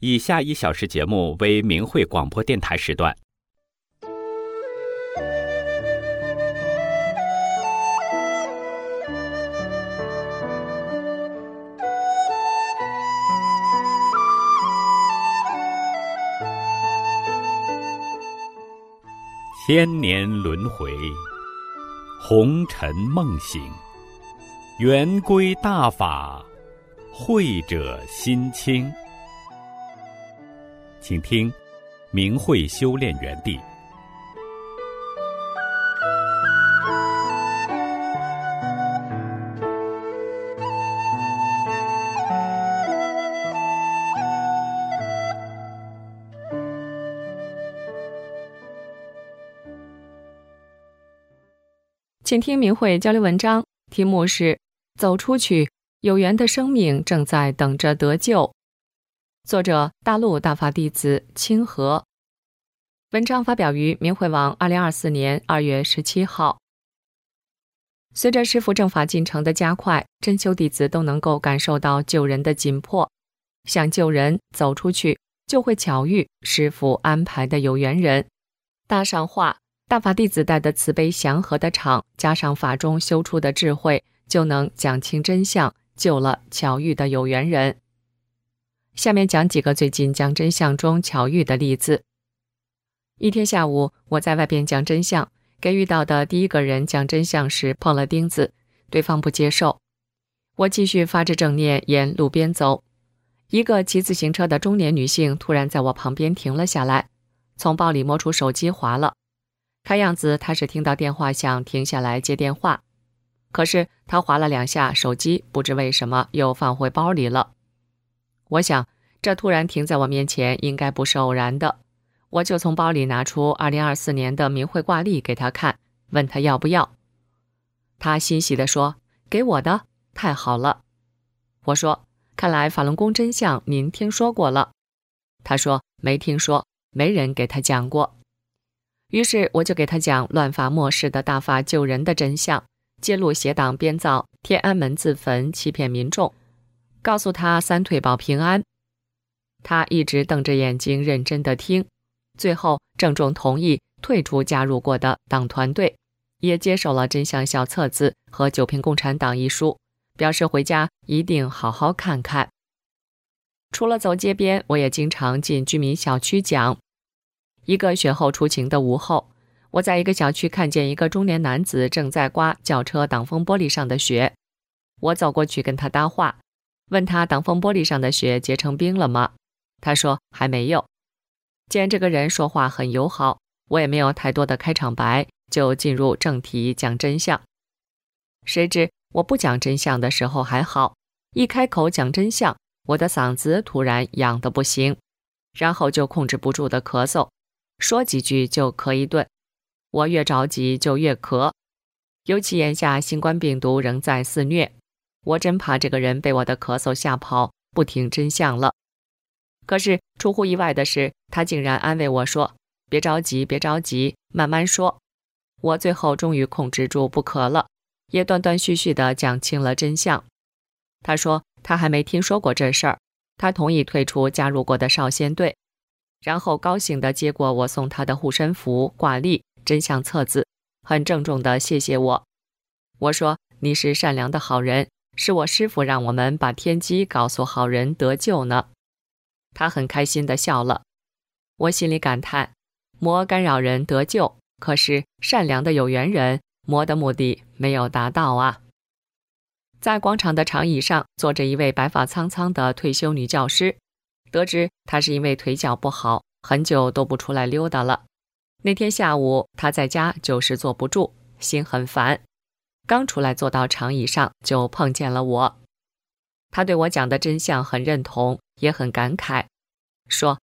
以下一小时节目为明慧广播电台时段。千年轮回，红尘梦醒，圆归大法，慧者心清。请听《明慧修炼园地》。请听明慧交流文章，题目是“走出去，有缘的生命正在等着得救”。作者：大陆大法弟子清河。文章发表于明慧网，二零二四年二月十七号。随着师傅正法进程的加快，真修弟子都能够感受到救人的紧迫。想救人，走出去，就会巧遇师傅安排的有缘人。大上话。大法弟子带的慈悲祥和的场，加上法中修出的智慧，就能讲清真相，救了巧遇的有缘人。下面讲几个最近讲真相中巧遇的例子。一天下午，我在外边讲真相，给遇到的第一个人讲真相时碰了钉子，对方不接受。我继续发着正念沿路边走，一个骑自行车的中年女性突然在我旁边停了下来，从包里摸出手机划了。看样子她是听到电话响，停下来接电话。可是她划了两下手机，不知为什么又放回包里了。我想，这突然停在我面前，应该不是偶然的。我就从包里拿出2024年的明慧挂历给他看，问他要不要。他欣喜地说：“给我的，太好了。”我说：“看来法轮功真相您听说过了。”他说：“没听说，没人给他讲过。”于是我就给他讲乱法末世的大法救人的真相，揭露邪党编造天安门自焚欺骗民众，告诉他三退保平安。他一直瞪着眼睛认真的听，最后郑重同意退出加入过的党团队，也接手了真相小册子和《九瓶共产党》一书，表示回家一定好好看看。除了走街边，我也经常进居民小区讲。一个雪后出晴的午后，我在一个小区看见一个中年男子正在刮轿车挡风玻璃上的雪。我走过去跟他搭话，问他挡风玻璃上的雪结成冰了吗？他说还没有。见这个人说话很友好，我也没有太多的开场白，就进入正题讲真相。谁知我不讲真相的时候还好，一开口讲真相，我的嗓子突然痒得不行，然后就控制不住的咳嗽。说几句就咳一顿，我越着急就越咳，尤其眼下新冠病毒仍在肆虐，我真怕这个人被我的咳嗽吓跑，不听真相了。可是出乎意外的是，他竟然安慰我说：“别着急，别着急，慢慢说。”我最后终于控制住不咳了，也断断续续地讲清了真相。他说他还没听说过这事儿，他同意退出加入过的少先队。然后高兴地接过我送他的护身符、挂历、真相册子，很郑重地谢谢我。我说：“你是善良的好人，是我师傅让我们把天机告诉好人得救呢。”他很开心地笑了。我心里感叹：魔干扰人得救，可是善良的有缘人，魔的目的没有达到啊。在广场的长椅上坐着一位白发苍苍的退休女教师。得知她是因为腿脚不好，很久都不出来溜达了。那天下午他在家就是坐不住，心很烦，刚出来坐到长椅上就碰见了我。他对我讲的真相很认同，也很感慨，说：“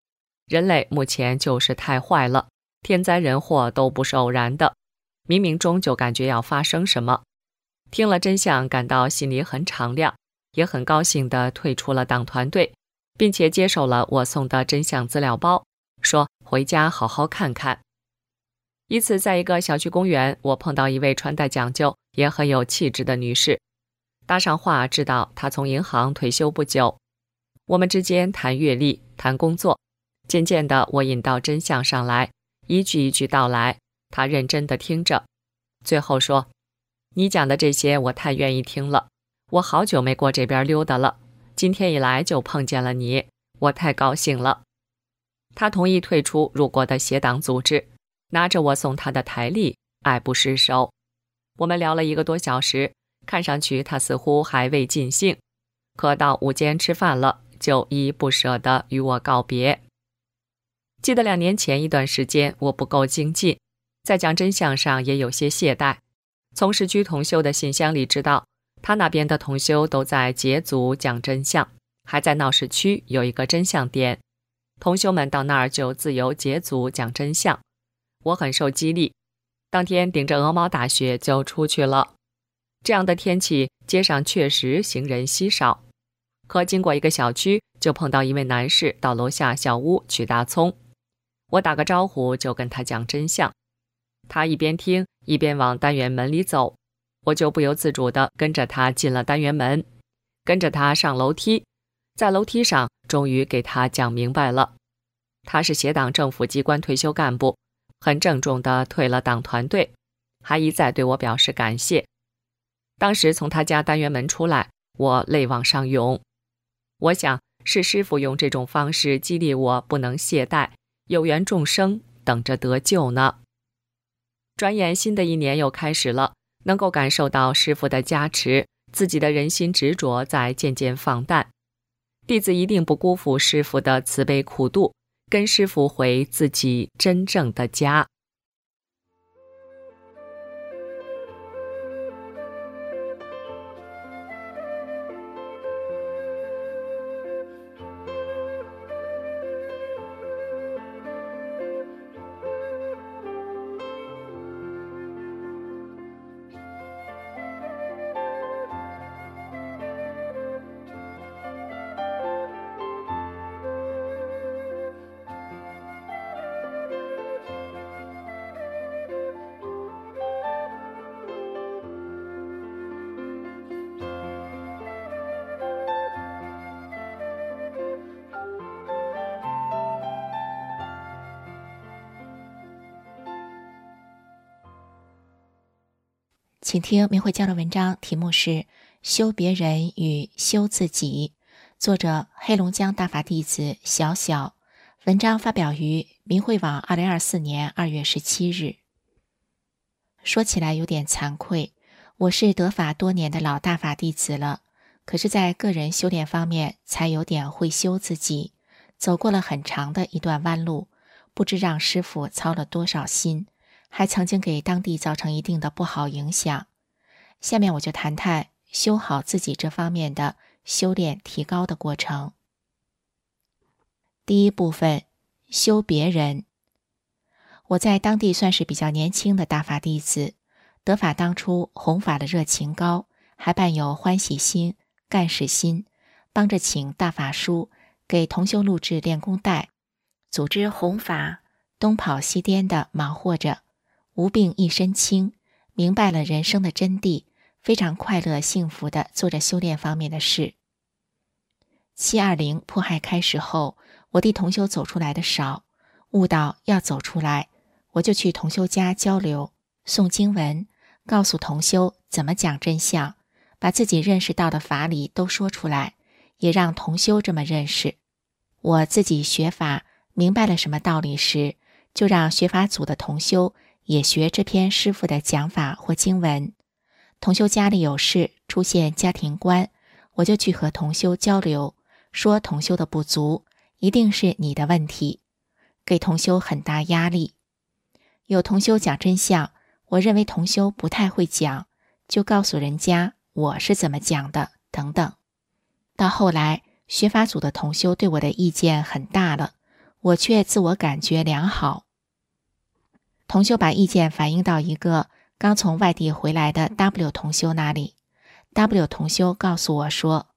人类目前就是太坏了，天灾人祸都不是偶然的，冥冥中就感觉要发生什么。”听了真相，感到心里很敞亮，也很高兴地退出了党团队。并且接受了我送的真相资料包，说回家好好看看。一次，在一个小区公园，我碰到一位穿戴讲究、也很有气质的女士，搭上话，知道她从银行退休不久。我们之间谈阅历，谈工作。渐渐的，我引到真相上来，一句一句道来。他认真的听着，最后说：“你讲的这些，我太愿意听了。我好久没过这边溜达了，今天一来就碰见了你，我太高兴了。”他同意退出入国的协党组织，拿着我送他的台历，爱不释手。我们聊了一个多小时，看上去他似乎还未尽兴。可到午间吃饭了，就依依不舍地与我告别。记得两年前一段时间，我不够精进，在讲真相上也有些懈怠。从市区同修的信箱里知道，他那边的同修都在节组讲真相，还在闹市区有一个真相点，同修们到那儿就自由节组讲真相。我很受激励，当天顶着鹅毛大雪就出去了。这样的天气，街上确实行人稀少。可经过一个小区，就碰到一位男士到楼下小屋取大葱。我打个招呼，就跟他讲真相。他一边听一边往单元门里走，我就不由自主地跟着他进了单元门，跟着他上楼梯。在楼梯上，终于给他讲明白了。他是协党政府机关退休干部，很郑重地退了党团队，还一再对我表示感谢。当时从他家单元门出来，我泪往上涌。我想是师傅用这种方式激励我，不能懈怠，有缘众生等着得救呢。转眼新的一年又开始了，能够感受到师傅的加持，自己的人心执着在渐渐放淡。弟子一定不辜负师傅的慈悲苦度，跟师傅回自己真正的家。请听明慧教的文章，题目是《修别人与修自己》，作者黑龙江大法弟子小小。文章发表于明慧网，二零二四年二月十七日。说起来有点惭愧，我是得法多年的老大法弟子了，可是，在个人修炼方面才有点会修自己，走过了很长的一段弯路，不知让师傅操了多少心。还曾经给当地造成一定的不好影响。下面我就谈谈修好自己这方面的修炼提高的过程。第一部分，修别人。我在当地算是比较年轻的大法弟子，得法当初弘法的热情高，还伴有欢喜心、干事心，帮着请大法书给同修录制练功带，组织弘法，东跑西颠的忙活着。无病一身轻，明白了人生的真谛，非常快乐幸福的做着修炼方面的事。七二零迫害开始后，我弟同修走出来的少，悟到要走出来，我就去同修家交流，诵经文，告诉同修怎么讲真相，把自己认识到的法理都说出来，也让同修这么认识。我自己学法明白了什么道理时，就让学法组的同修。也学这篇师傅的讲法或经文。同修家里有事，出现家庭关，我就去和同修交流，说同修的不足，一定是你的问题，给同修很大压力。有同修讲真相，我认为同修不太会讲，就告诉人家我是怎么讲的等等。到后来，学法组的同修对我的意见很大了，我却自我感觉良好。同修把意见反映到一个刚从外地回来的 W 同修那里，W 同修告诉我说：“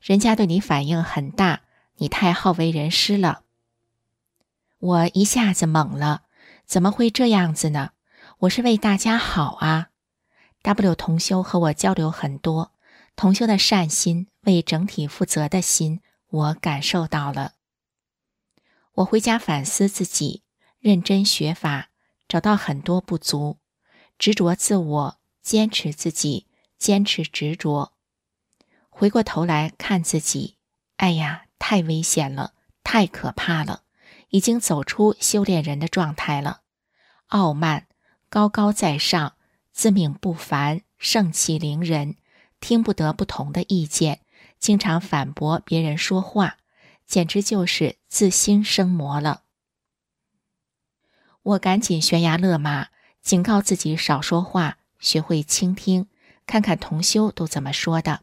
人家对你反应很大，你太好为人师了。”我一下子懵了，怎么会这样子呢？我是为大家好啊！W 同修和我交流很多，同修的善心、为整体负责的心，我感受到了。我回家反思自己，认真学法，找到很多不足，执着自我，坚持自己，坚持执着。回过头来看自己，哎呀，太危险了，太可怕了，已经走出修炼人的状态了，傲慢，高高在上，自命不凡，盛气凌人，听不得不同的意见，经常反驳别人说话。简直就是自心生魔了。我赶紧悬崖勒马，警告自己少说话，学会倾听，看看同修都怎么说的。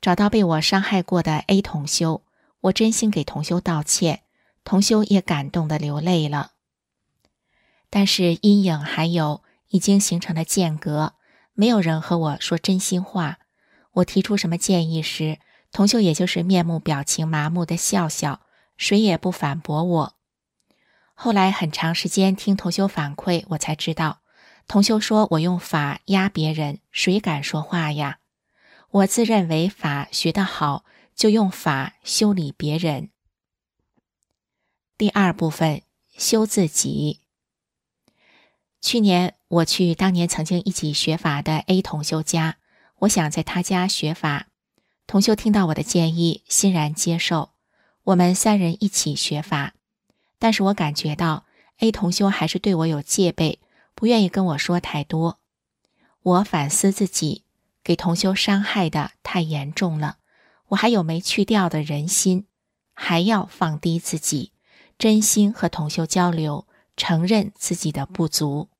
找到被我伤害过的 A 同修，我真心给同修道歉，同修也感动的流泪了。但是阴影还有，已经形成了间隔，没有人和我说真心话。我提出什么建议时，同修也就是面目表情麻木的笑笑，谁也不反驳我。后来很长时间听同修反馈，我才知道，同修说我用法压别人，谁敢说话呀？我自认为法学得好，就用法修理别人。第二部分修自己。去年我去当年曾经一起学法的 A 同修家，我想在他家学法。同修听到我的建议，欣然接受。我们三人一起学法，但是我感觉到 A 同修还是对我有戒备，不愿意跟我说太多。我反思自己，给同修伤害的太严重了。我还有没去掉的人心，还要放低自己，真心和同修交流，承认自己的不足。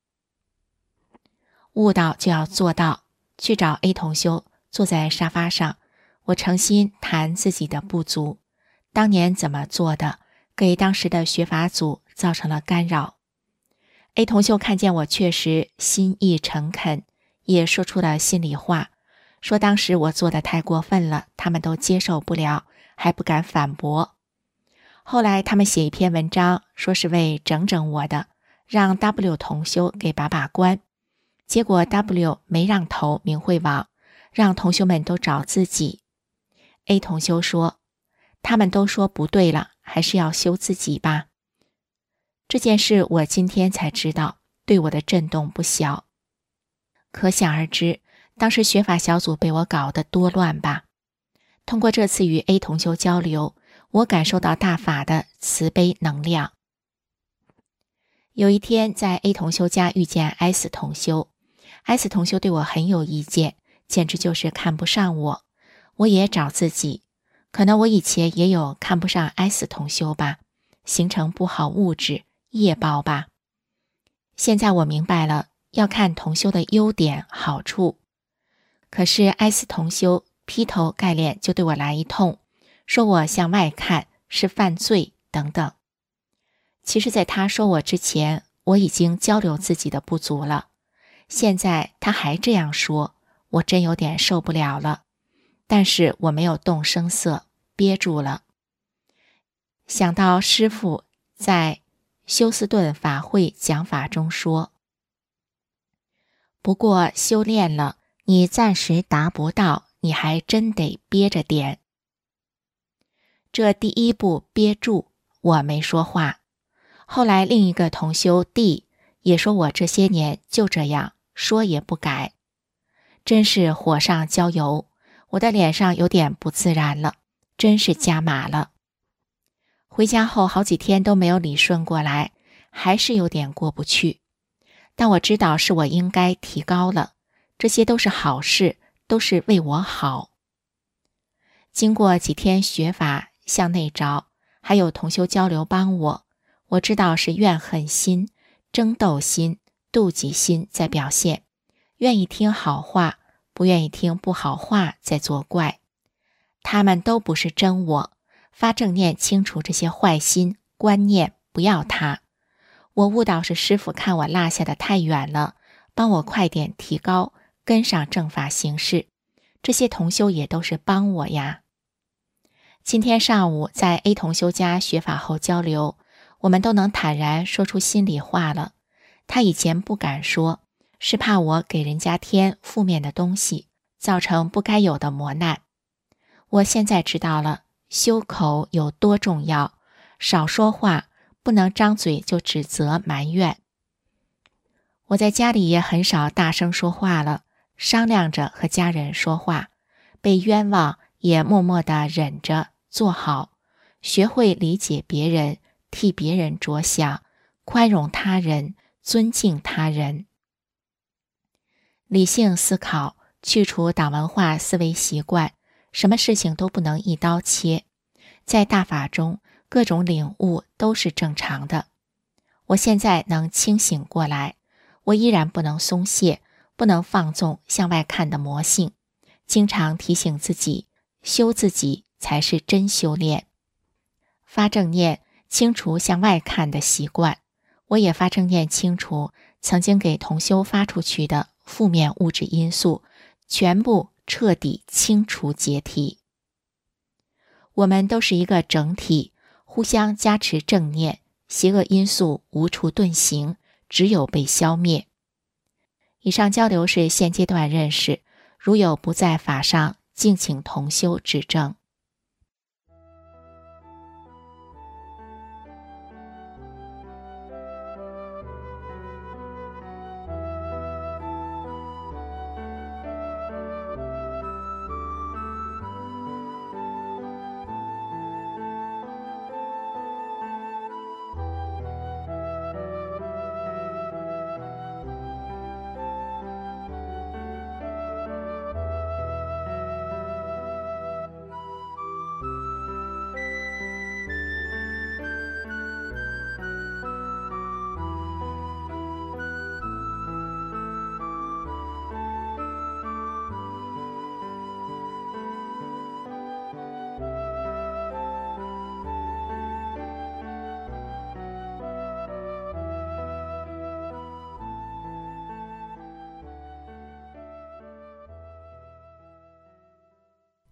悟到就要做到，去找 A 同修，坐在沙发上。我诚心谈自己的不足，当年怎么做的，给当时的学法组造成了干扰。A 同修看见我确实心意诚恳，也说出了心里话，说当时我做的太过分了，他们都接受不了，还不敢反驳。后来他们写一篇文章，说是为整整我的，让 W 同修给把把关，结果 W 没让投明慧网，让同学们都找自己。A 同修说：“他们都说不对了，还是要修自己吧。”这件事我今天才知道，对我的震动不小。可想而知，当时学法小组被我搞得多乱吧。通过这次与 A 同修交流，我感受到大法的慈悲能量。有一天在 A 同修家遇见 S 同修，S 同修对我很有意见，简直就是看不上我。我也找自己，可能我以前也有看不上 S 同修吧，形成不好物质业报吧。现在我明白了，要看同修的优点好处。可是 S 同修劈头盖脸就对我来一通，说我向外看是犯罪等等。其实，在他说我之前，我已经交流自己的不足了。现在他还这样说，我真有点受不了了。但是我没有动声色，憋住了。想到师傅在休斯顿法会讲法中说：“不过修炼了，你暂时达不到，你还真得憋着点。”这第一步憋住，我没说话。后来另一个同修 D 也说我这些年就这样说也不改，真是火上浇油。我的脸上有点不自然了，真是加码了。回家后好几天都没有理顺过来，还是有点过不去。但我知道是我应该提高了，这些都是好事，都是为我好。经过几天学法向内找，还有同修交流帮我，我知道是怨恨心、争斗心、妒忌心在表现，愿意听好话。不愿意听不好话，在作怪。他们都不是真我，发正念，清除这些坏心观念，不要他。我悟到是师傅看我落下的太远了，帮我快点提高，跟上正法形式。这些同修也都是帮我呀。今天上午在 A 同修家学法后交流，我们都能坦然说出心里话了。他以前不敢说。是怕我给人家添负面的东西，造成不该有的磨难。我现在知道了，修口有多重要，少说话，不能张嘴就指责埋怨。我在家里也很少大声说话了，商量着和家人说话，被冤枉也默默的忍着做好，学会理解别人，替别人着想，宽容他人，尊敬他人。理性思考，去除党文化思维习惯，什么事情都不能一刀切。在大法中，各种领悟都是正常的。我现在能清醒过来，我依然不能松懈，不能放纵向外看的魔性。经常提醒自己，修自己才是真修炼。发正念，清除向外看的习惯。我也发正念，清除曾经给同修发出去的。负面物质因素全部彻底清除解体。我们都是一个整体，互相加持正念，邪恶因素无处遁形，只有被消灭。以上交流是现阶段认识，如有不在法上，敬请同修指正。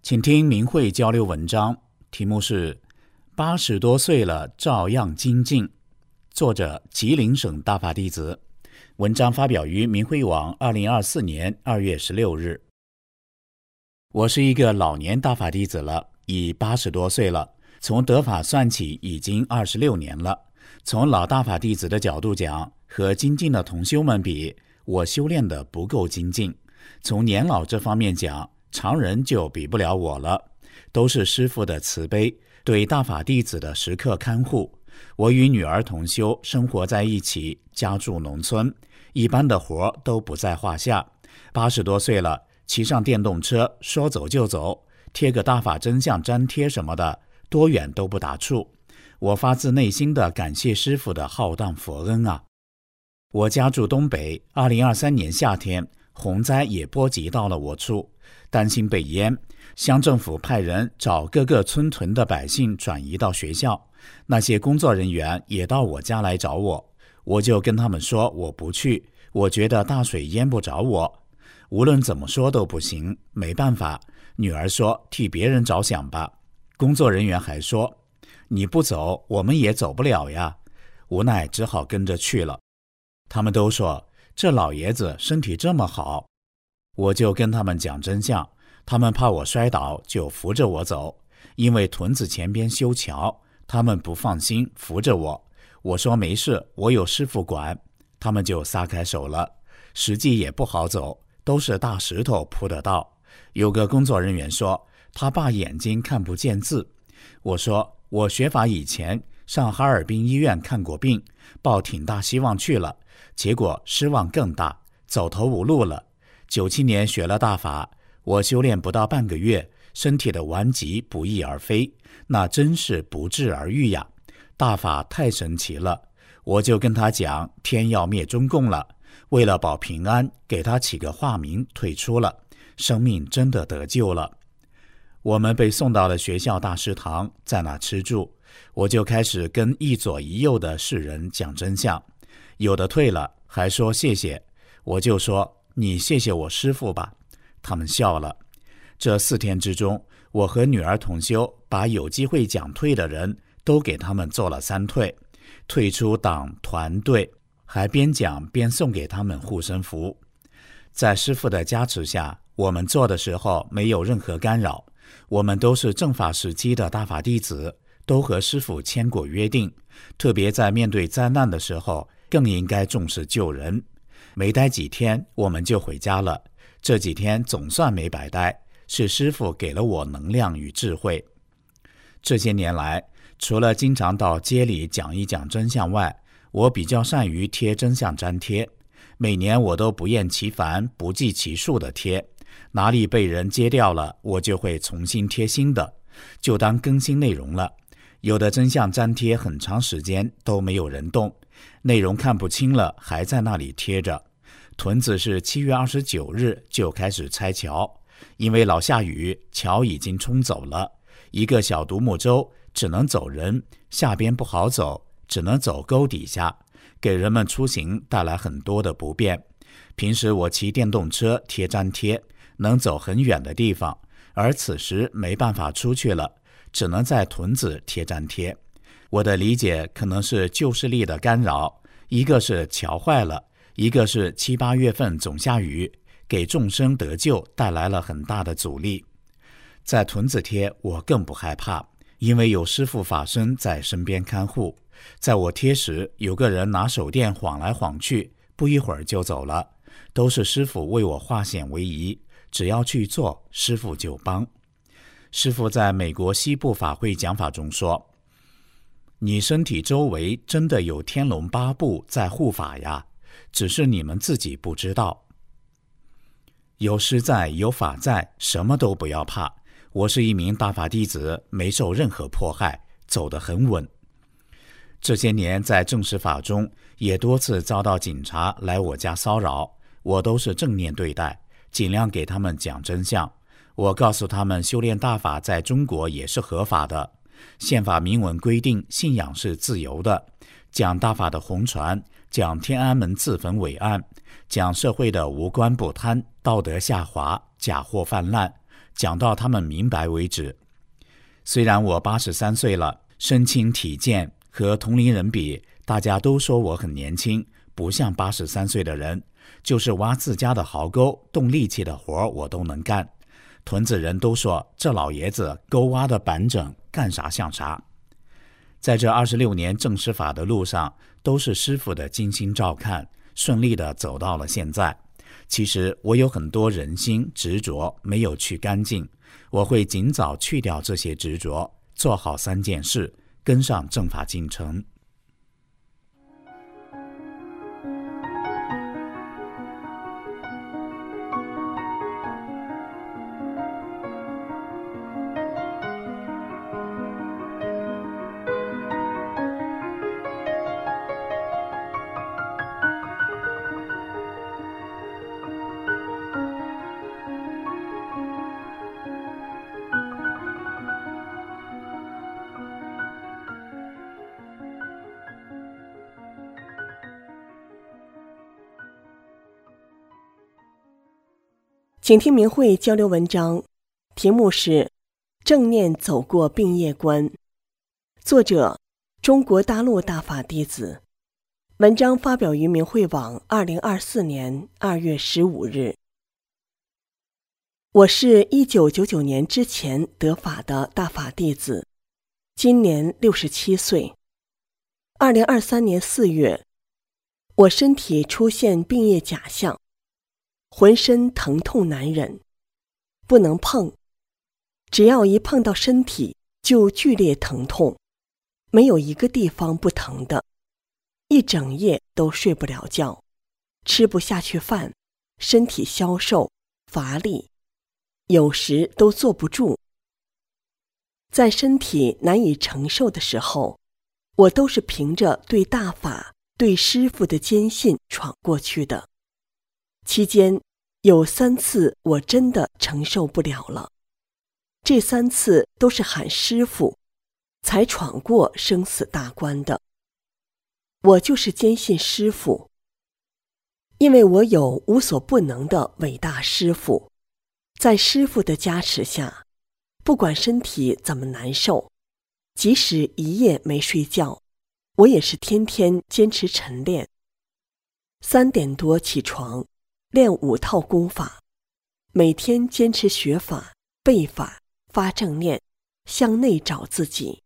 请听明慧交流文章，题目是“八十多岁了照样精进”，作者吉林省大法弟子。文章发表于明慧网，二零二四年二月十六日。我是一个老年大法弟子了，已八十多岁了。从得法算起，已经二十六年了。从老大法弟子的角度讲，和精进的同修们比，我修炼的不够精进。从年老这方面讲。常人就比不了我了，都是师傅的慈悲，对大法弟子的时刻看护。我与女儿同修，生活在一起，家住农村，一般的活都不在话下。八十多岁了，骑上电动车，说走就走，贴个大法真相粘贴什么的，多远都不打怵。我发自内心的感谢师傅的浩荡佛恩啊！我家住东北，二零二三年夏天，洪灾也波及到了我处。担心被淹，乡政府派人找各个村屯的百姓转移到学校。那些工作人员也到我家来找我，我就跟他们说我不去，我觉得大水淹不着我。无论怎么说都不行，没办法。女儿说替别人着想吧。工作人员还说你不走，我们也走不了呀。无奈只好跟着去了。他们都说这老爷子身体这么好。我就跟他们讲真相，他们怕我摔倒，就扶着我走。因为屯子前边修桥，他们不放心，扶着我。我说没事，我有师傅管。他们就撒开手了。实际也不好走，都是大石头铺的道。有个工作人员说，他爸眼睛看不见字。我说我学法以前上哈尔滨医院看过病，抱挺大希望去了，结果失望更大，走投无路了。九七年学了大法，我修炼不到半个月，身体的顽疾不翼而飞，那真是不治而愈呀！大法太神奇了，我就跟他讲，天要灭中共了，为了保平安，给他起个化名，退出了，生命真的得救了。我们被送到了学校大食堂，在那吃住，我就开始跟一左一右的世人讲真相，有的退了，还说谢谢，我就说。你谢谢我师傅吧，他们笑了。这四天之中，我和女儿同修把有机会讲退的人都给他们做了三退，退出党团队，还边讲边送给他们护身符。在师傅的加持下，我们做的时候没有任何干扰。我们都是正法时期的大法弟子，都和师傅签过约定，特别在面对灾难的时候，更应该重视救人。没待几天，我们就回家了。这几天总算没白待，是师傅给了我能量与智慧。这些年来，除了经常到街里讲一讲真相外，我比较善于贴真相粘贴。每年我都不厌其烦、不计其数的贴，哪里被人揭掉了，我就会重新贴新的，就当更新内容了。有的真相粘贴很长时间都没有人动，内容看不清了，还在那里贴着。屯子是七月二十九日就开始拆桥，因为老下雨，桥已经冲走了。一个小独木舟只能走人，下边不好走，只能走沟底下。给人们出行带来很多的不便。平时我骑电动车贴粘贴，能走很远的地方，而此时没办法出去了，只能在屯子贴粘贴。我的理解可能是旧势力的干扰，一个是桥坏了，一个是七八月份总下雨，给众生得救带来了很大的阻力。在屯子贴，我更不害怕，因为有师父法身在身边看护。在我贴时，有个人拿手电晃来晃去，不一会儿就走了。都是师傅为我化险为夷，只要去做，师傅就帮。师傅在美国西部法会讲法中说：“你身体周围真的有天龙八部在护法呀，只是你们自己不知道。有师在，有法在，什么都不要怕。我是一名大法弟子，没受任何迫害，走得很稳。”这些年在正式法中，也多次遭到警察来我家骚扰，我都是正面对待，尽量给他们讲真相。我告诉他们，修炼大法在中国也是合法的，宪法明文规定信仰是自由的。讲大法的红船，讲天安门自焚伟案，讲社会的无官不贪、道德下滑、假货泛滥，讲到他们明白为止。虽然我八十三岁了，身轻体健。和同龄人比，大家都说我很年轻，不像八十三岁的人。就是挖自家的壕沟、动力气的活儿，我都能干。屯子人都说这老爷子沟挖的板整，干啥像啥。在这二十六年正师法的路上，都是师傅的精心照看，顺利的走到了现在。其实我有很多人心执着没有去干净，我会尽早去掉这些执着，做好三件事。跟上正法进程。请听明慧交流文章，题目是《正念走过病业关》，作者中国大陆大法弟子。文章发表于明慧网，二零二四年二月十五日。我是一九九九年之前得法的大法弟子，今年六十七岁。二零二三年四月，我身体出现病业假象。浑身疼痛难忍，不能碰，只要一碰到身体就剧烈疼痛，没有一个地方不疼的，一整夜都睡不了觉，吃不下去饭，身体消瘦乏力，有时都坐不住。在身体难以承受的时候，我都是凭着对大法、对师傅的坚信闯过去的。期间有三次我真的承受不了了，这三次都是喊师傅，才闯过生死大关的。我就是坚信师傅，因为我有无所不能的伟大师傅，在师傅的加持下，不管身体怎么难受，即使一夜没睡觉，我也是天天坚持晨练，三点多起床。练五套功法，每天坚持学法、背法、发正念，向内找自己，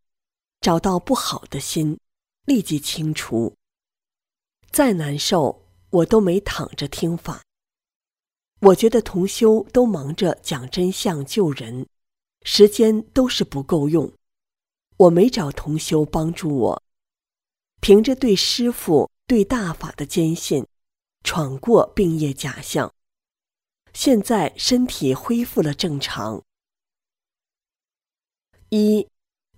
找到不好的心，立即清除。再难受，我都没躺着听法。我觉得同修都忙着讲真相救人，时间都是不够用。我没找同修帮助我，凭着对师傅、对大法的坚信，闯过病业假象。现在身体恢复了正常。一，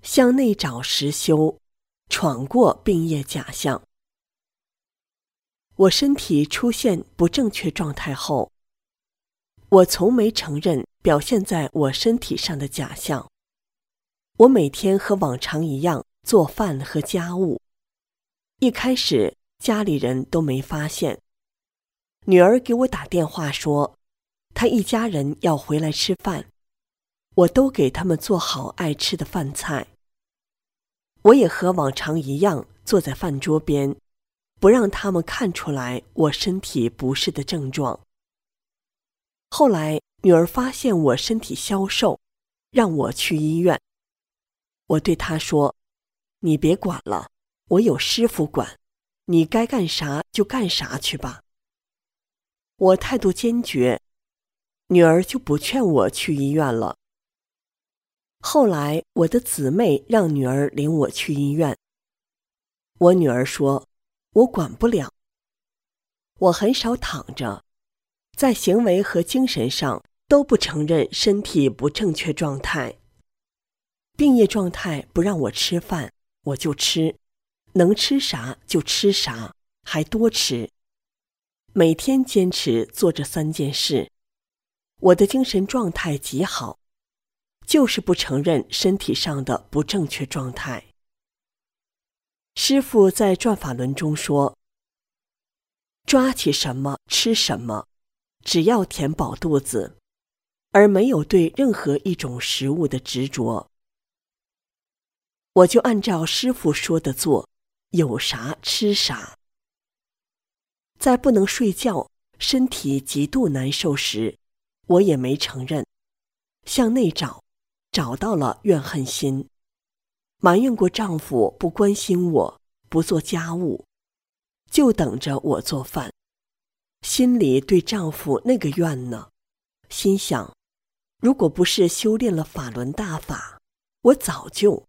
向内找实修，闯过病业假象。我身体出现不正确状态后，我从没承认表现在我身体上的假象。我每天和往常一样做饭和家务，一开始家里人都没发现。女儿给我打电话说。她一家人要回来吃饭，我都给他们做好爱吃的饭菜。我也和往常一样坐在饭桌边，不让他们看出来我身体不适的症状。后来女儿发现我身体消瘦，让我去医院。我对她说：“你别管了，我有师傅管，你该干啥就干啥去吧。”我态度坚决。女儿就不劝我去医院了。后来，我的姊妹让女儿领我去医院。我女儿说：“我管不了。”我很少躺着，在行为和精神上都不承认身体不正确状态。病业状态不让我吃饭，我就吃，能吃啥就吃啥，还多吃。每天坚持做这三件事。我的精神状态极好，就是不承认身体上的不正确状态。师傅在转法轮中说：“抓起什么吃什么，只要填饱肚子，而没有对任何一种食物的执着。”我就按照师傅说的做，有啥吃啥。在不能睡觉、身体极度难受时。我也没承认，向内找，找到了怨恨心，埋怨过丈夫不关心我，不做家务，就等着我做饭，心里对丈夫那个怨呢，心想，如果不是修炼了法轮大法，我早就。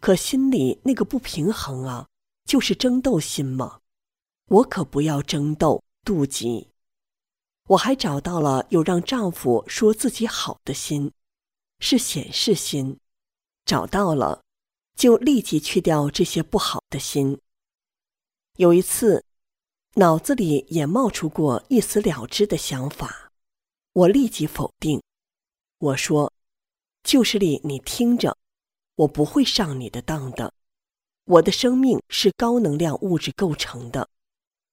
可心里那个不平衡啊，就是争斗心嘛，我可不要争斗妒忌。我还找到了有让丈夫说自己好的心，是显示心，找到了，就立即去掉这些不好的心。有一次，脑子里也冒出过一死了之的想法，我立即否定，我说：“就是力，你听着，我不会上你的当的。我的生命是高能量物质构成的，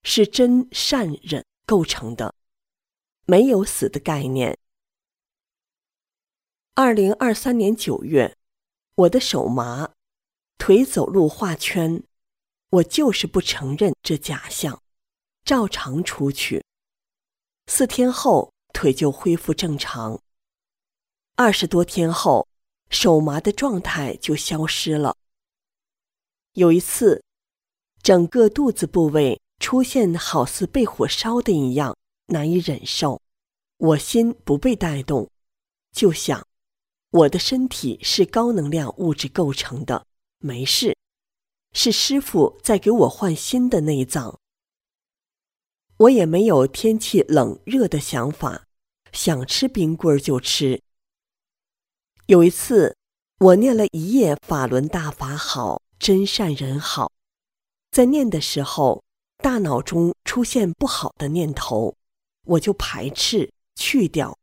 是真善忍构成的。”没有死的概念。二零二三年九月，我的手麻，腿走路画圈，我就是不承认这假象，照常出去。四天后，腿就恢复正常。二十多天后，手麻的状态就消失了。有一次，整个肚子部位出现好似被火烧的一样。难以忍受，我心不被带动，就想我的身体是高能量物质构成的，没事，是师傅在给我换新的内脏。我也没有天气冷热的想法，想吃冰棍就吃。有一次，我念了一夜法轮大法好，真善人好，在念的时候，大脑中出现不好的念头。我就排斥去掉。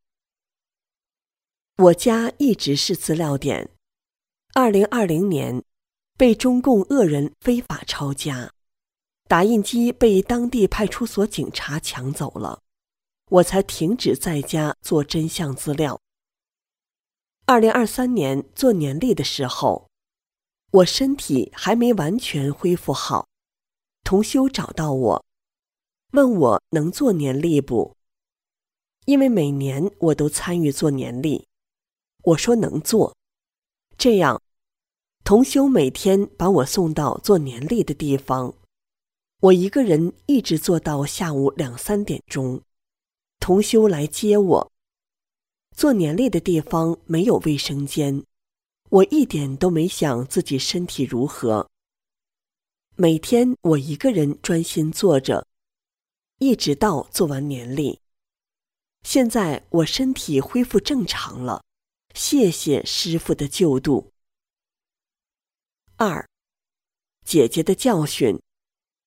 我家一直是资料点。二零二零年，被中共恶人非法抄家，打印机被当地派出所警察抢走了，我才停止在家做真相资料。二零二三年做年历的时候，我身体还没完全恢复好，同修找到我。问我能做年历不？因为每年我都参与做年历，我说能做。这样，同修每天把我送到做年历的地方，我一个人一直做到下午两三点钟。同修来接我。做年历的地方没有卫生间，我一点都没想自己身体如何。每天我一个人专心坐着，一直到做完年历。现在我身体恢复正常了，谢谢师傅的救度。二，姐姐的教训，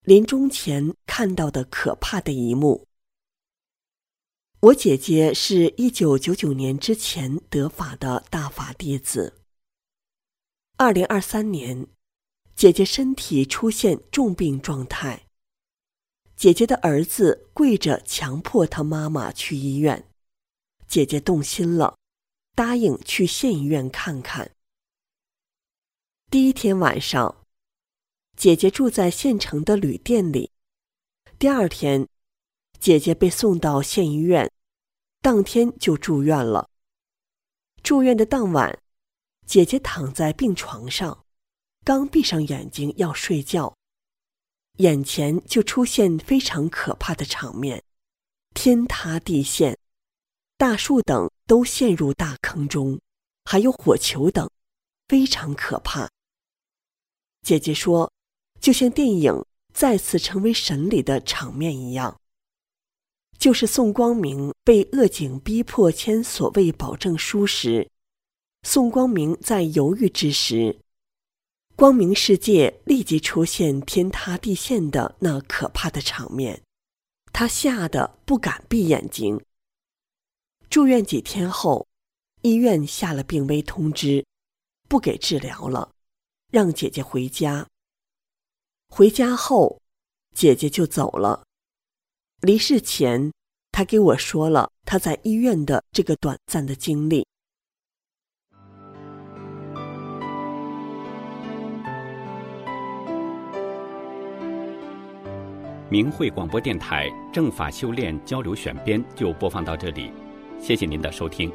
临终前看到的可怕的一幕。我姐姐是一九九九年之前得法的大法弟子。二零二三年。姐姐身体出现重病状态，姐姐的儿子跪着强迫她妈妈去医院，姐姐动心了，答应去县医院看看。第一天晚上，姐姐住在县城的旅店里，第二天，姐姐被送到县医院，当天就住院了。住院的当晚，姐姐躺在病床上。刚闭上眼睛要睡觉，眼前就出现非常可怕的场面：天塌地陷，大树等都陷入大坑中，还有火球等，非常可怕。姐姐说，就像电影《再次成为神》里的场面一样，就是宋光明被恶警逼迫签所谓保证书时，宋光明在犹豫之时。光明世界立即出现天塌地陷的那可怕的场面，他吓得不敢闭眼睛。住院几天后，医院下了病危通知，不给治疗了，让姐姐回家。回家后，姐姐就走了。离世前，她给我说了她在医院的这个短暂的经历。明慧广播电台政法修炼交流选编就播放到这里，谢谢您的收听。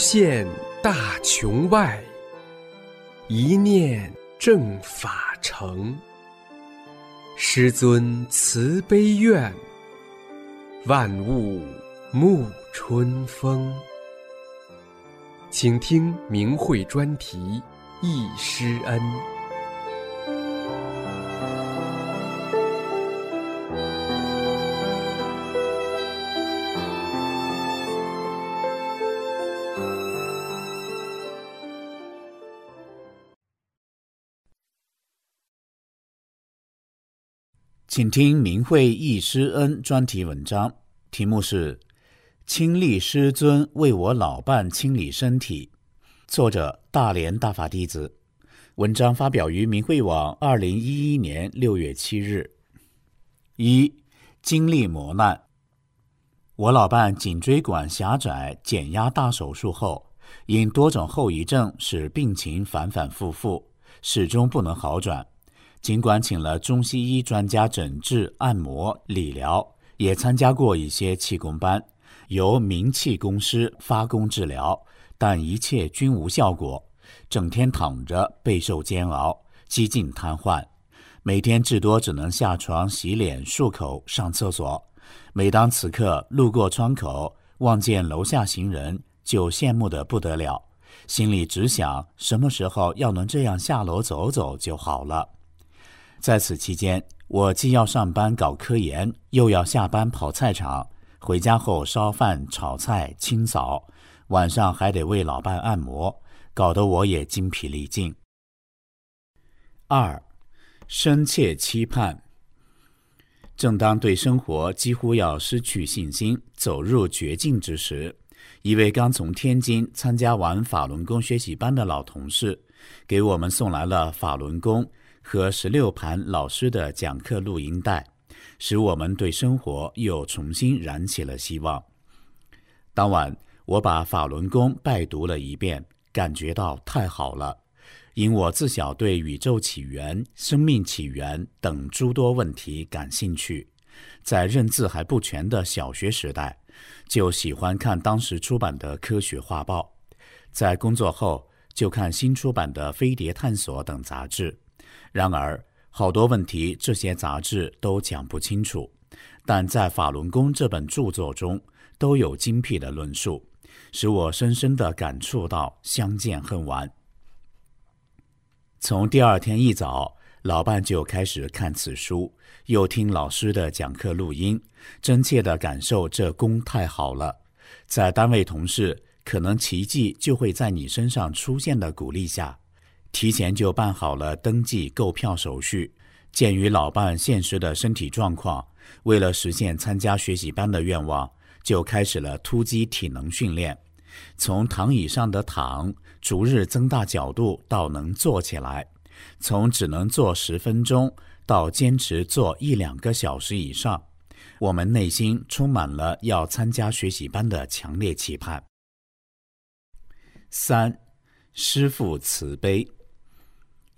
现大穹外，一念正法成。师尊慈悲愿，万物沐春风。请听明慧专题《一师恩》。请听明慧忆师恩专题文章，题目是《亲历师尊为我老伴清理身体》，作者大连大法弟子。文章发表于明慧网，二零一一年六月七日。一经历磨难，我老伴颈椎管狭窄减压大手术后，因多种后遗症，使病情反反复复，始终不能好转。尽管请了中西医专家诊治、按摩、理疗，也参加过一些气功班，由名气功师发功治疗，但一切均无效果。整天躺着，备受煎熬，几近瘫痪。每天至多只能下床洗脸、漱口、上厕所。每当此刻路过窗口，望见楼下行人，就羡慕得不得了，心里只想什么时候要能这样下楼走走就好了。在此期间，我既要上班搞科研，又要下班跑菜场，回家后烧饭、炒菜、清扫，晚上还得为老伴按摩，搞得我也精疲力尽。二，深切期盼。正当对生活几乎要失去信心、走入绝境之时，一位刚从天津参加完法轮功学习班的老同事，给我们送来了法轮功和十六盘老师的讲课录音带，使我们对生活又重新燃起了希望。当晚，我把法轮功拜读了一遍，感觉到太好了。因我自小对宇宙起源、生命起源等诸多问题感兴趣，在认字还不全的小学时代，就喜欢看当时出版的科学画报；在工作后，就看新出版的《飞碟探索》等杂志。然而，好多问题这些杂志都讲不清楚，但在《法轮功》这本著作中，都有精辟的论述，使我深深地感触到相见恨晚。从第二天一早，老伴就开始看此书，又听老师的讲课录音，真切地感受这功太好了。在单位同事可能奇迹就会在你身上出现的鼓励下，提前就办好了登记购票手续。鉴于老伴现实的身体状况，为了实现参加学习班的愿望，就开始了突击体能训练。从躺椅上的躺，逐日增大角度到能坐起来；从只能坐十分钟到坚持坐一两个小时以上，我们内心充满了要参加学习班的强烈期盼。三，师父慈悲。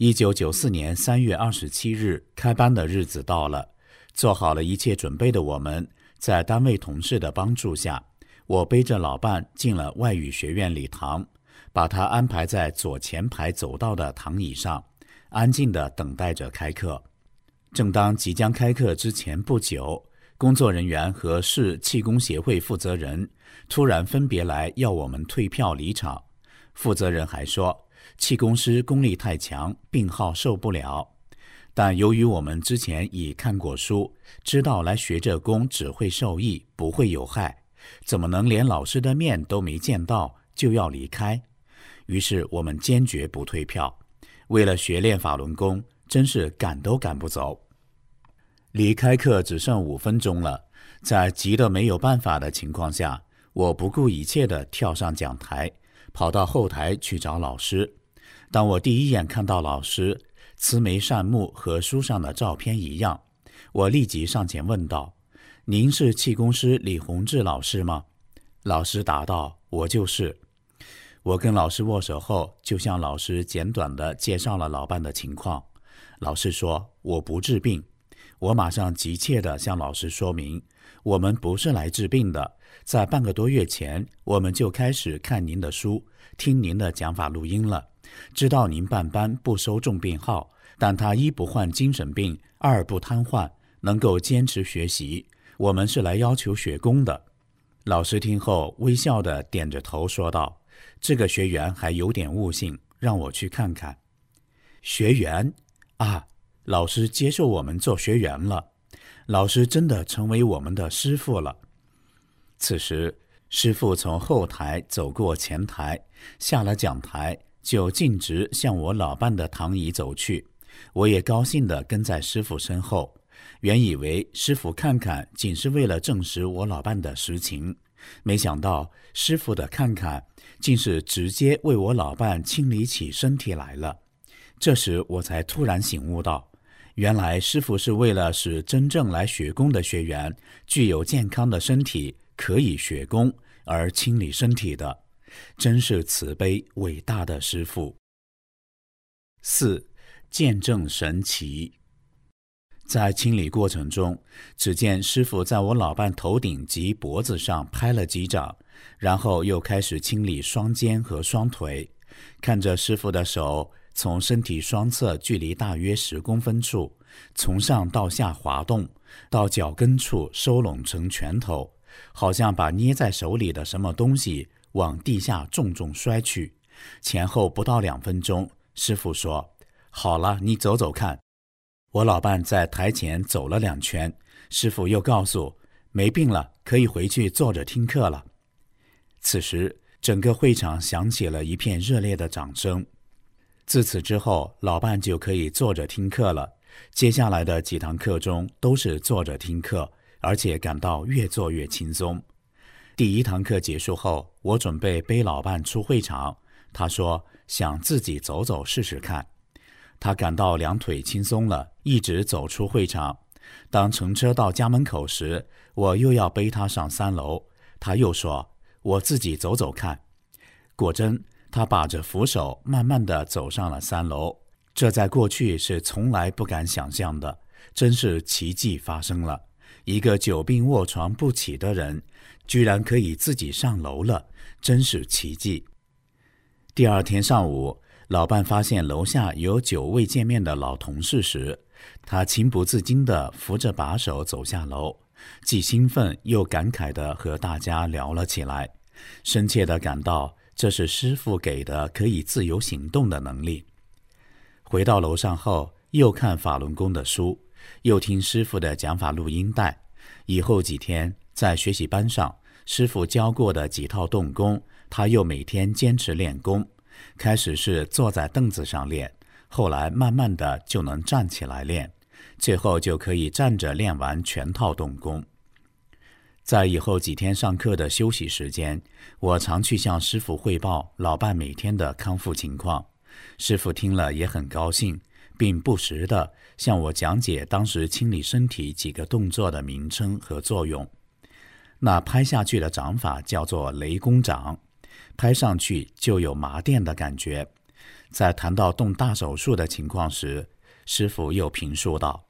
一九九四年三月二十七日开班的日子到了，做好了一切准备的我们，在单位同事的帮助下。我背着老伴进了外语学院礼堂，把他安排在左前排走道的躺椅上，安静地等待着开课。正当即将开课之前不久，工作人员和市气功协会负责人突然分别来要我们退票离场。负责人还说，气功师功力太强，病号受不了。但由于我们之前已看过书，知道来学这功只会受益，不会有害。怎么能连老师的面都没见到就要离开？于是我们坚决不退票。为了学练法轮功，真是赶都赶不走。离开课只剩五分钟了，在急得没有办法的情况下，我不顾一切地跳上讲台，跑到后台去找老师。当我第一眼看到老师，慈眉善目和书上的照片一样，我立即上前问道。您是气功师李洪志老师吗？老师答道：“我就是。”我跟老师握手后，就向老师简短的介绍了老伴的情况。老师说：“我不治病。”我马上急切地向老师说明：“我们不是来治病的。在半个多月前，我们就开始看您的书，听您的讲法录音了，知道您办班不收重病号，但他一不患精神病，二不瘫痪，能够坚持学习。”我们是来要求学功的，老师听后微笑的点着头说道：“这个学员还有点悟性，让我去看看。”学员啊，老师接受我们做学员了，老师真的成为我们的师傅了。此时，师傅从后台走过前台，下了讲台，就径直向我老伴的躺椅走去。我也高兴的跟在师傅身后。原以为师傅看看仅是为了证实我老伴的实情，没想到师傅的看看竟是直接为我老伴清理起身体来了。这时我才突然醒悟到，原来师傅是为了使真正来学功的学员具有健康的身体，可以学功而清理身体的，真是慈悲伟大的师傅。四，见证神奇。在清理过程中，只见师傅在我老伴头顶及脖子上拍了几掌，然后又开始清理双肩和双腿。看着师傅的手从身体双侧距离大约十公分处，从上到下滑动，到脚跟处收拢成拳头，好像把捏在手里的什么东西往地下重重摔去。前后不到两分钟，师傅说：“好了，你走走看。”我老伴在台前走了两圈，师傅又告诉没病了，可以回去坐着听课了。此时，整个会场响起了一片热烈的掌声。自此之后，老伴就可以坐着听课了。接下来的几堂课中都是坐着听课，而且感到越坐越轻松。第一堂课结束后，我准备背老伴出会场，他说想自己走走试试看。他感到两腿轻松了，一直走出会场。当乘车到家门口时，我又要背他上三楼，他又说：“我自己走走看。”果真，他把着扶手，慢慢地走上了三楼。这在过去是从来不敢想象的，真是奇迹发生了。一个久病卧床不起的人，居然可以自己上楼了，真是奇迹。第二天上午，老伴发现楼下有久未见面的老同事时，他情不自禁地扶着把手走下楼，既兴奋又感慨地和大家聊了起来，深切地感到。这是师傅给的可以自由行动的能力。回到楼上后，又看法轮功的书，又听师傅的讲法录音带。以后几天在学习班上，师傅教过的几套动功，他又每天坚持练功。开始是坐在凳子上练，后来慢慢的就能站起来练，最后就可以站着练完全套动功。在以后几天上课的休息时间，我常去向师傅汇报老伴每天的康复情况。师傅听了也很高兴，并不时地向我讲解当时清理身体几个动作的名称和作用。那拍下去的掌法叫做雷公掌，拍上去就有麻电的感觉。在谈到动大手术的情况时，师傅又评说道：“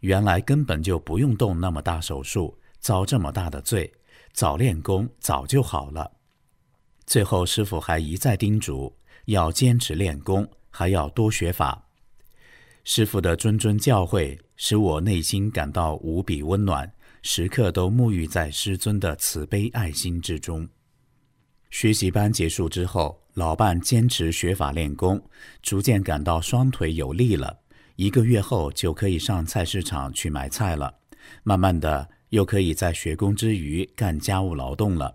原来根本就不用动那么大手术。”遭这么大的罪，早练功早就好了。最后，师傅还一再叮嘱要坚持练功，还要多学法。师傅的谆谆教诲使我内心感到无比温暖，时刻都沐浴在师尊的慈悲爱心之中。学习班结束之后，老伴坚持学法练功，逐渐感到双腿有力了。一个月后，就可以上菜市场去买菜了。慢慢的。又可以在学工之余干家务劳动了。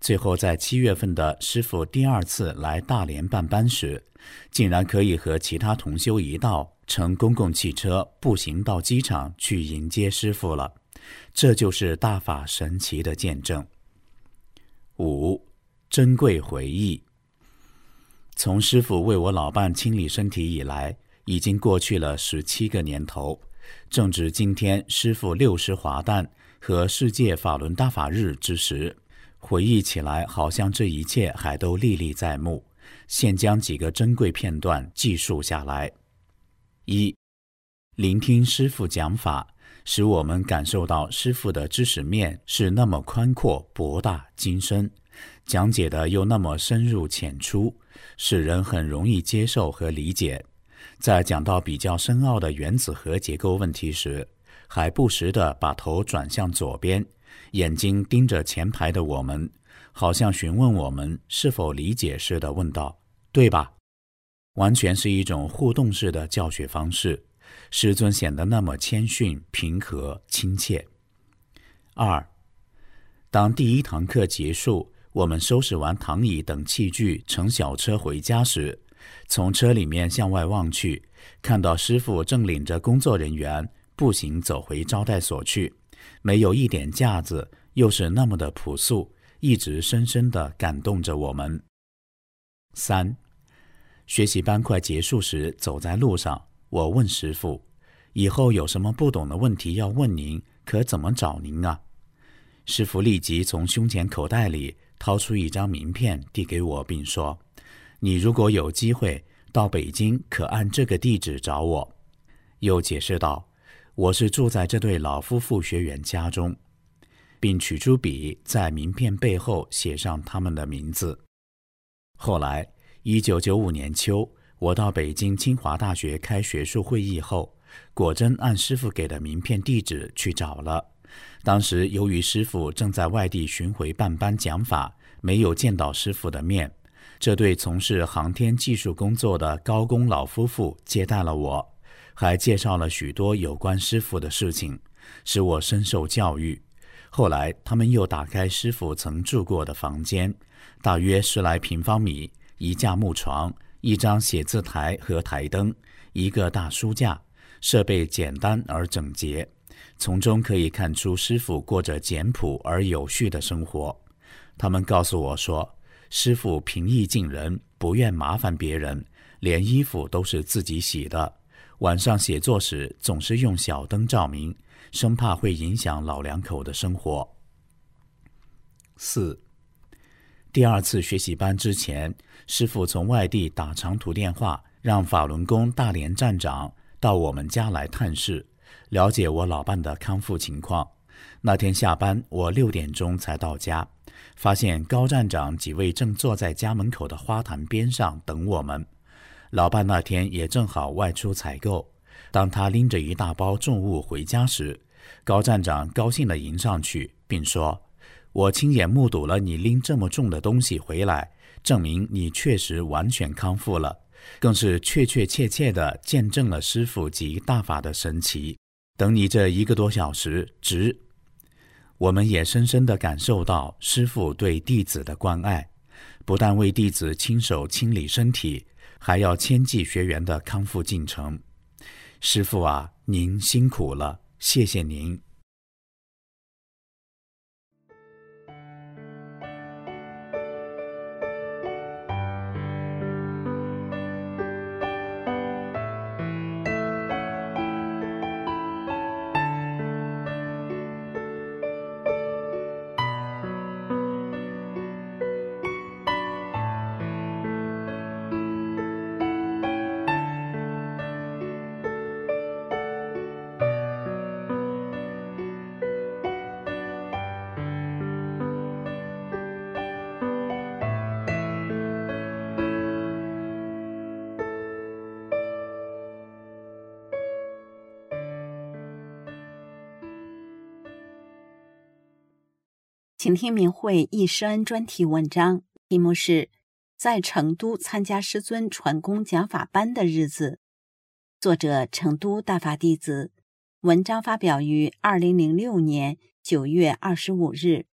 最后，在七月份的师傅第二次来大连办班时，竟然可以和其他同修一道乘公共汽车步行到机场去迎接师傅了。这就是大法神奇的见证。五，珍贵回忆。从师傅为我老伴清理身体以来，已经过去了十七个年头，正值今天师傅六十华诞。和世界法轮大法日之时，回忆起来，好像这一切还都历历在目。现将几个珍贵片段记述下来：一、聆听师傅讲法，使我们感受到师傅的知识面是那么宽阔、博大、精深，讲解的又那么深入浅出，使人很容易接受和理解。在讲到比较深奥的原子核结构问题时，还不时地把头转向左边，眼睛盯着前排的我们，好像询问我们是否理解似的问道：“对吧？”完全是一种互动式的教学方式，师尊显得那么谦逊、平和、亲切。二，当第一堂课结束，我们收拾完躺椅等器具，乘小车回家时，从车里面向外望去，看到师傅正领着工作人员。步行走回招待所去，没有一点架子，又是那么的朴素，一直深深的感动着我们。三，学习班快结束时，走在路上，我问师傅：“以后有什么不懂的问题要问您，可怎么找您啊？”师傅立即从胸前口袋里掏出一张名片递给我，并说：“你如果有机会到北京，可按这个地址找我。”又解释道。我是住在这对老夫妇学员家中，并取出笔在名片背后写上他们的名字。后来，一九九五年秋，我到北京清华大学开学术会议后，果真按师傅给的名片地址去找了。当时由于师傅正在外地巡回办班讲法，没有见到师傅的面，这对从事航天技术工作的高工老夫妇接待了我。还介绍了许多有关师傅的事情，使我深受教育。后来，他们又打开师傅曾住过的房间，大约十来平方米，一架木床，一张写字台和台灯，一个大书架，设备简单而整洁。从中可以看出师傅过着简朴而有序的生活。他们告诉我说，师傅平易近人，不愿麻烦别人，连衣服都是自己洗的。晚上写作时总是用小灯照明，生怕会影响老两口的生活。四，第二次学习班之前，师傅从外地打长途电话，让法轮功大连站长到我们家来探视，了解我老伴的康复情况。那天下班，我六点钟才到家，发现高站长几位正坐在家门口的花坛边上等我们。老伴那天也正好外出采购，当他拎着一大包重物回家时，高站长高兴地迎上去，并说：“我亲眼目睹了你拎这么重的东西回来，证明你确实完全康复了，更是确确切切地见证了师傅及大法的神奇。等你这一个多小时，值。”我们也深深地感受到师傅对弟子的关爱，不但为弟子亲手清理身体。还要牵记学员的康复进程，师傅啊，您辛苦了，谢谢您。请听明慧一生专题文章，题目是《在成都参加师尊传功讲法班的日子》，作者成都大法弟子。文章发表于二零零六年九月二十五日。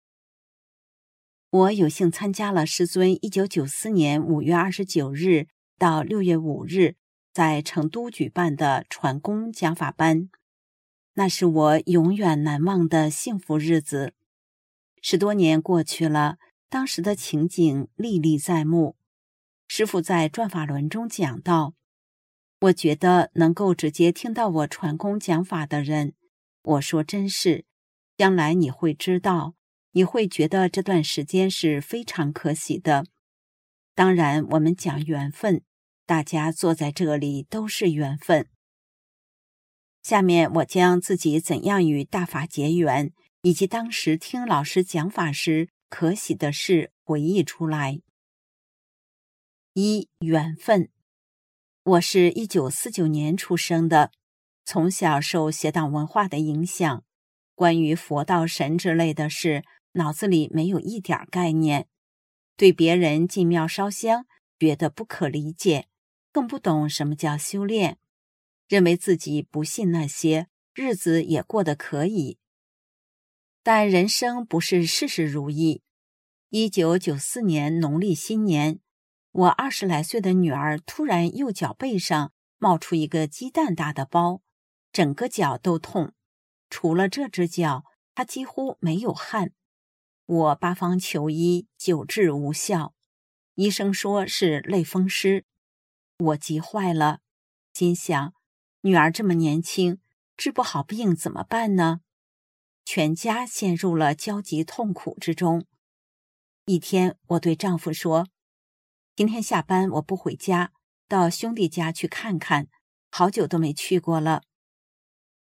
我有幸参加了师尊一九九四年五月二十九日到六月五日在成都举办的传功讲法班，那是我永远难忘的幸福日子。十多年过去了，当时的情景历历在目。师傅在转法轮中讲到：“我觉得能够直接听到我传功讲法的人，我说真是，将来你会知道，你会觉得这段时间是非常可喜的。当然，我们讲缘分，大家坐在这里都是缘分。下面我将自己怎样与大法结缘。”以及当时听老师讲法时可喜的事回忆出来。一缘分，我是一九四九年出生的，从小受邪党文化的影响，关于佛道神之类的事，脑子里没有一点概念，对别人进庙烧香觉得不可理解，更不懂什么叫修炼，认为自己不信那些，日子也过得可以。但人生不是事事如意。一九九四年农历新年，我二十来岁的女儿突然右脚背上冒出一个鸡蛋大的包，整个脚都痛。除了这只脚，她几乎没有汗。我八方求医，久治无效。医生说是类风湿。我急坏了，心想：女儿这么年轻，治不好病怎么办呢？全家陷入了焦急痛苦之中。一天，我对丈夫说：“今天下班我不回家，到兄弟家去看看，好久都没去过了。”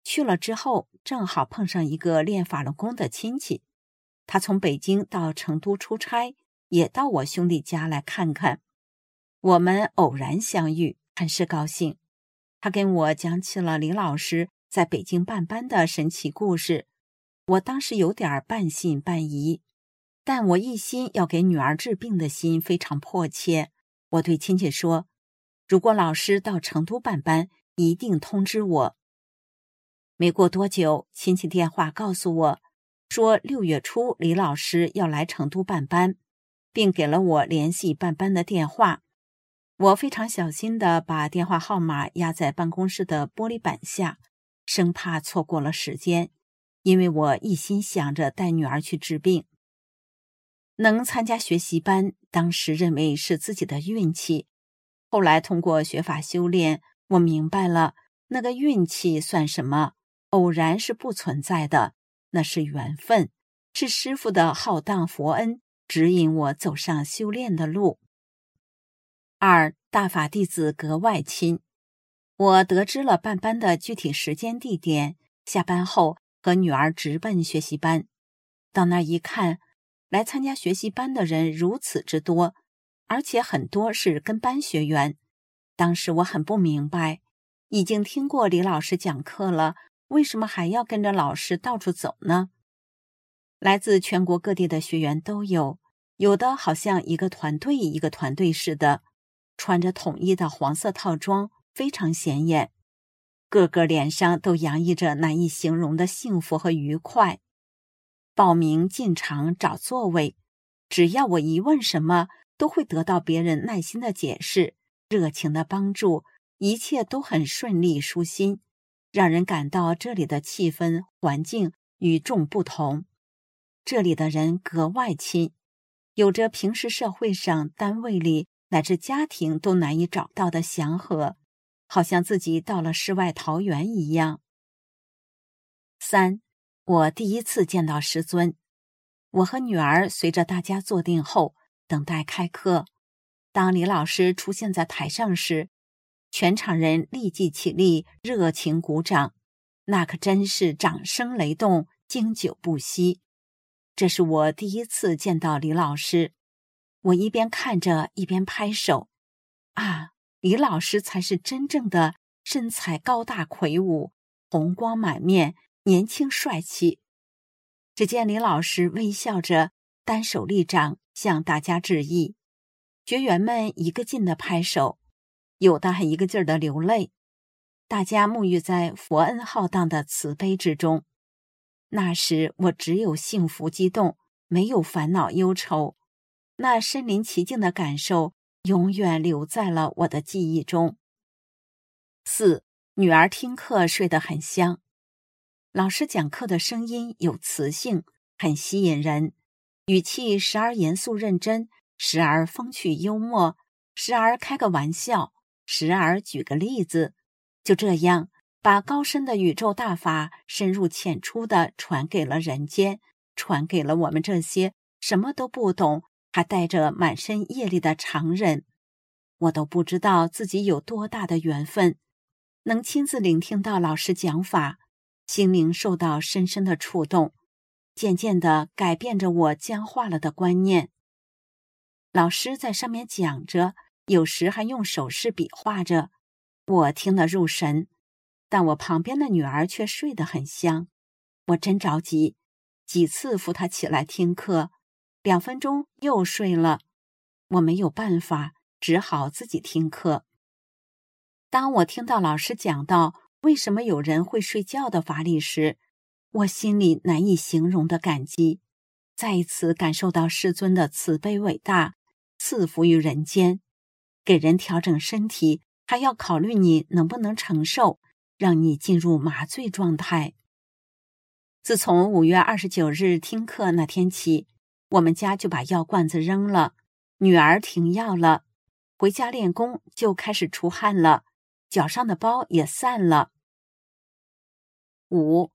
去了之后，正好碰上一个练法轮功的亲戚，他从北京到成都出差，也到我兄弟家来看看。我们偶然相遇，很是高兴。他跟我讲起了李老师在北京办班的神奇故事。我当时有点半信半疑，但我一心要给女儿治病的心非常迫切。我对亲戚说：“如果老师到成都办班，一定通知我。”没过多久，亲戚电话告诉我，说六月初李老师要来成都办班，并给了我联系办班的电话。我非常小心地把电话号码压在办公室的玻璃板下，生怕错过了时间。因为我一心想着带女儿去治病。能参加学习班，当时认为是自己的运气。后来通过学法修炼，我明白了，那个运气算什么？偶然是不存在的，那是缘分，是师傅的浩荡佛恩指引我走上修炼的路。二大法弟子格外亲，我得知了办班的具体时间地点，下班后和女儿直奔学习班。到那一看。来参加学习班的人如此之多，而且很多是跟班学员。当时我很不明白，已经听过李老师讲课了，为什么还要跟着老师到处走呢？来自全国各地的学员都有，有的好像一个团队一个团队似的，穿着统一的黄色套装，非常显眼，个个脸上都洋溢着难以形容的幸福和愉快。报名进场找座位，只要我一问什么，都会得到别人耐心的解释、热情的帮助，一切都很顺利舒心，让人感到这里的气氛环境与众不同。这里的人格外亲，有着平时社会上、单位里乃至家庭都难以找到的祥和，好像自己到了世外桃源一样。三。我第一次见到师尊，我和女儿随着大家坐定后等待开课。当李老师出现在台上时，全场人立即起立，热情鼓掌，那可真是掌声雷动，经久不息。这是我第一次见到李老师，我一边看着一边拍手。啊，李老师才是真正的身材高大魁梧，红光满面。年轻帅气，只见李老师微笑着，单手立掌向大家致意。学员们一个劲的拍手，有的还一个劲儿的流泪。大家沐浴在佛恩浩荡的慈悲之中。那时我只有幸福激动，没有烦恼忧愁。那身临其境的感受，永远留在了我的记忆中。四女儿听课睡得很香。老师讲课的声音有磁性，很吸引人，语气时而严肃认真，时而风趣幽默，时而开个玩笑，时而举个例子，就这样把高深的宇宙大法深入浅出的传给了人间，传给了我们这些什么都不懂还带着满身业力的常人。我都不知道自己有多大的缘分，能亲自聆听到老师讲法。心灵受到深深的触动，渐渐的改变着我僵化了的观念。老师在上面讲着，有时还用手势比划着，我听得入神。但我旁边的女儿却睡得很香，我真着急，几次扶她起来听课，两分钟又睡了。我没有办法，只好自己听课。当我听到老师讲到。为什么有人会睡觉的法理时，我心里难以形容的感激，再一次感受到师尊的慈悲伟大，赐福于人间，给人调整身体还要考虑你能不能承受，让你进入麻醉状态。自从五月二十九日听课那天起，我们家就把药罐子扔了，女儿停药了，回家练功就开始出汗了，脚上的包也散了。五，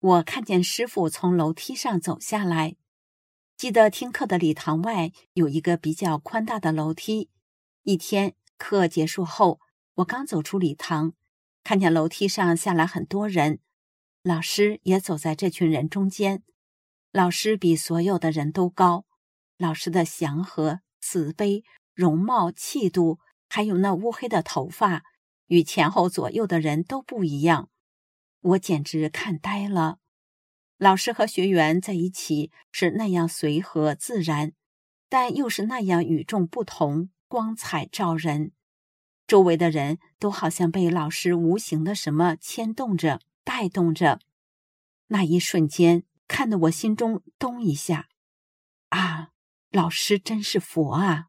我看见师傅从楼梯上走下来。记得听课的礼堂外有一个比较宽大的楼梯。一天课结束后，我刚走出礼堂，看见楼梯上下来很多人，老师也走在这群人中间。老师比所有的人都高，老师的祥和、慈悲、容貌、气度，还有那乌黑的头发，与前后左右的人都不一样。我简直看呆了，老师和学员在一起是那样随和自然，但又是那样与众不同、光彩照人。周围的人都好像被老师无形的什么牵动着、带动着。那一瞬间，看得我心中咚一下，啊，老师真是佛啊！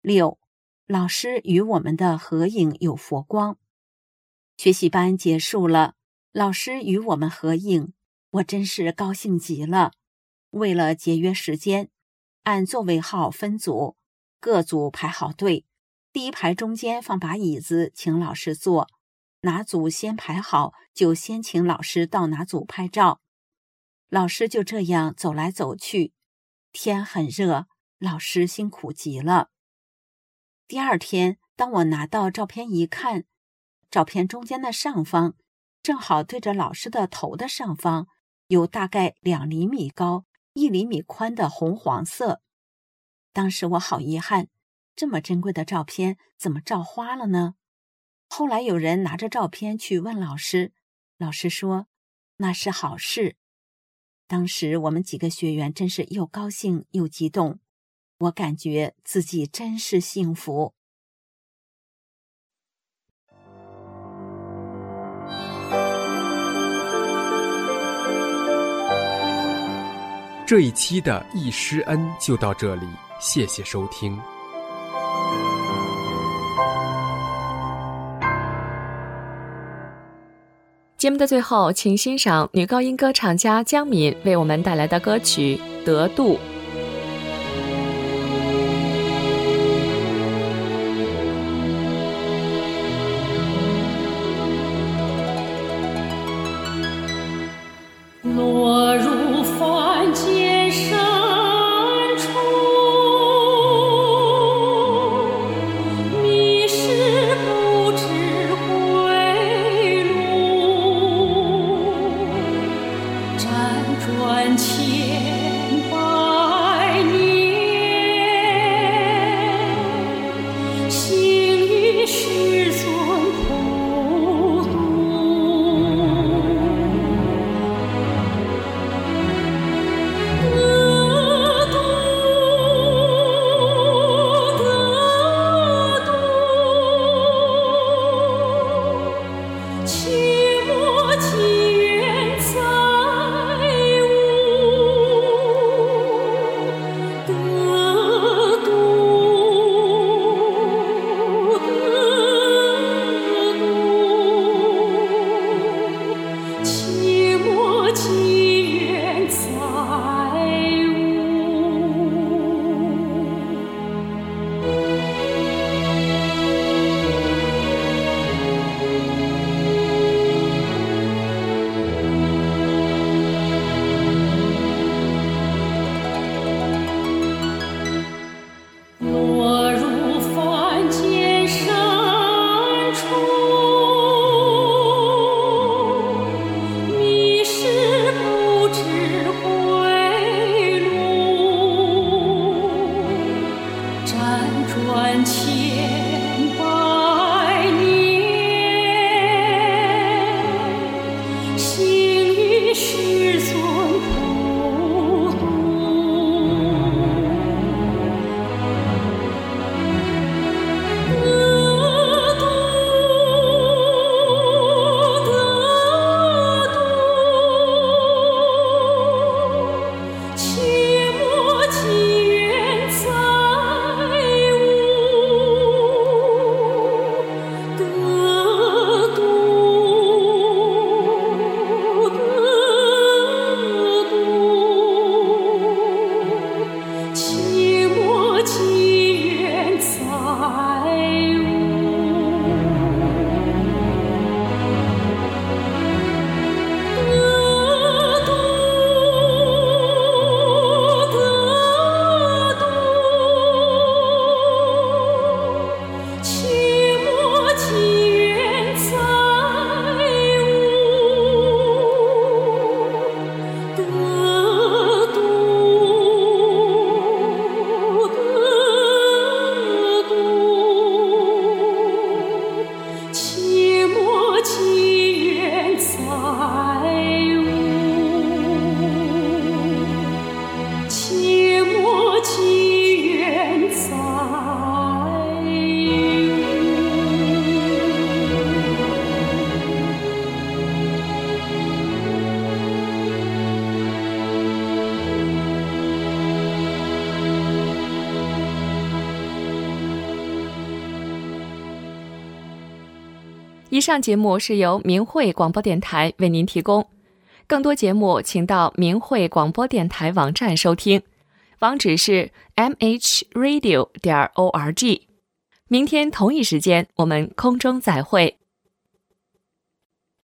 六，老师与我们的合影有佛光。学习班结束了，老师与我们合影，我真是高兴极了。为了节约时间，按座位号分组，各组排好队，第一排中间放把椅子，请老师坐。哪组先排好，就先请老师到哪组拍照。老师就这样走来走去，天很热，老师辛苦极了。第二天，当我拿到照片一看，照片中间的上方正好对着老师的头的上方，有大概两厘米高、一厘米宽的红黄色。当时我好遗憾，这么珍贵的照片怎么照花了呢？后来有人拿着照片去问老师，老师说那是好事。当时我们几个学员真是又高兴又激动，我感觉自己真是幸福。这一期的易师恩就到这里，谢谢收听。节目的最后，请欣赏女高音歌唱家江敏为我们带来的歌曲《得度》。节目是由明慧广播电台为您提供。更多节目，请到明慧广播电台网站收听，网址是 m h radio 点 o r g。明天同一时间，我们空中再会。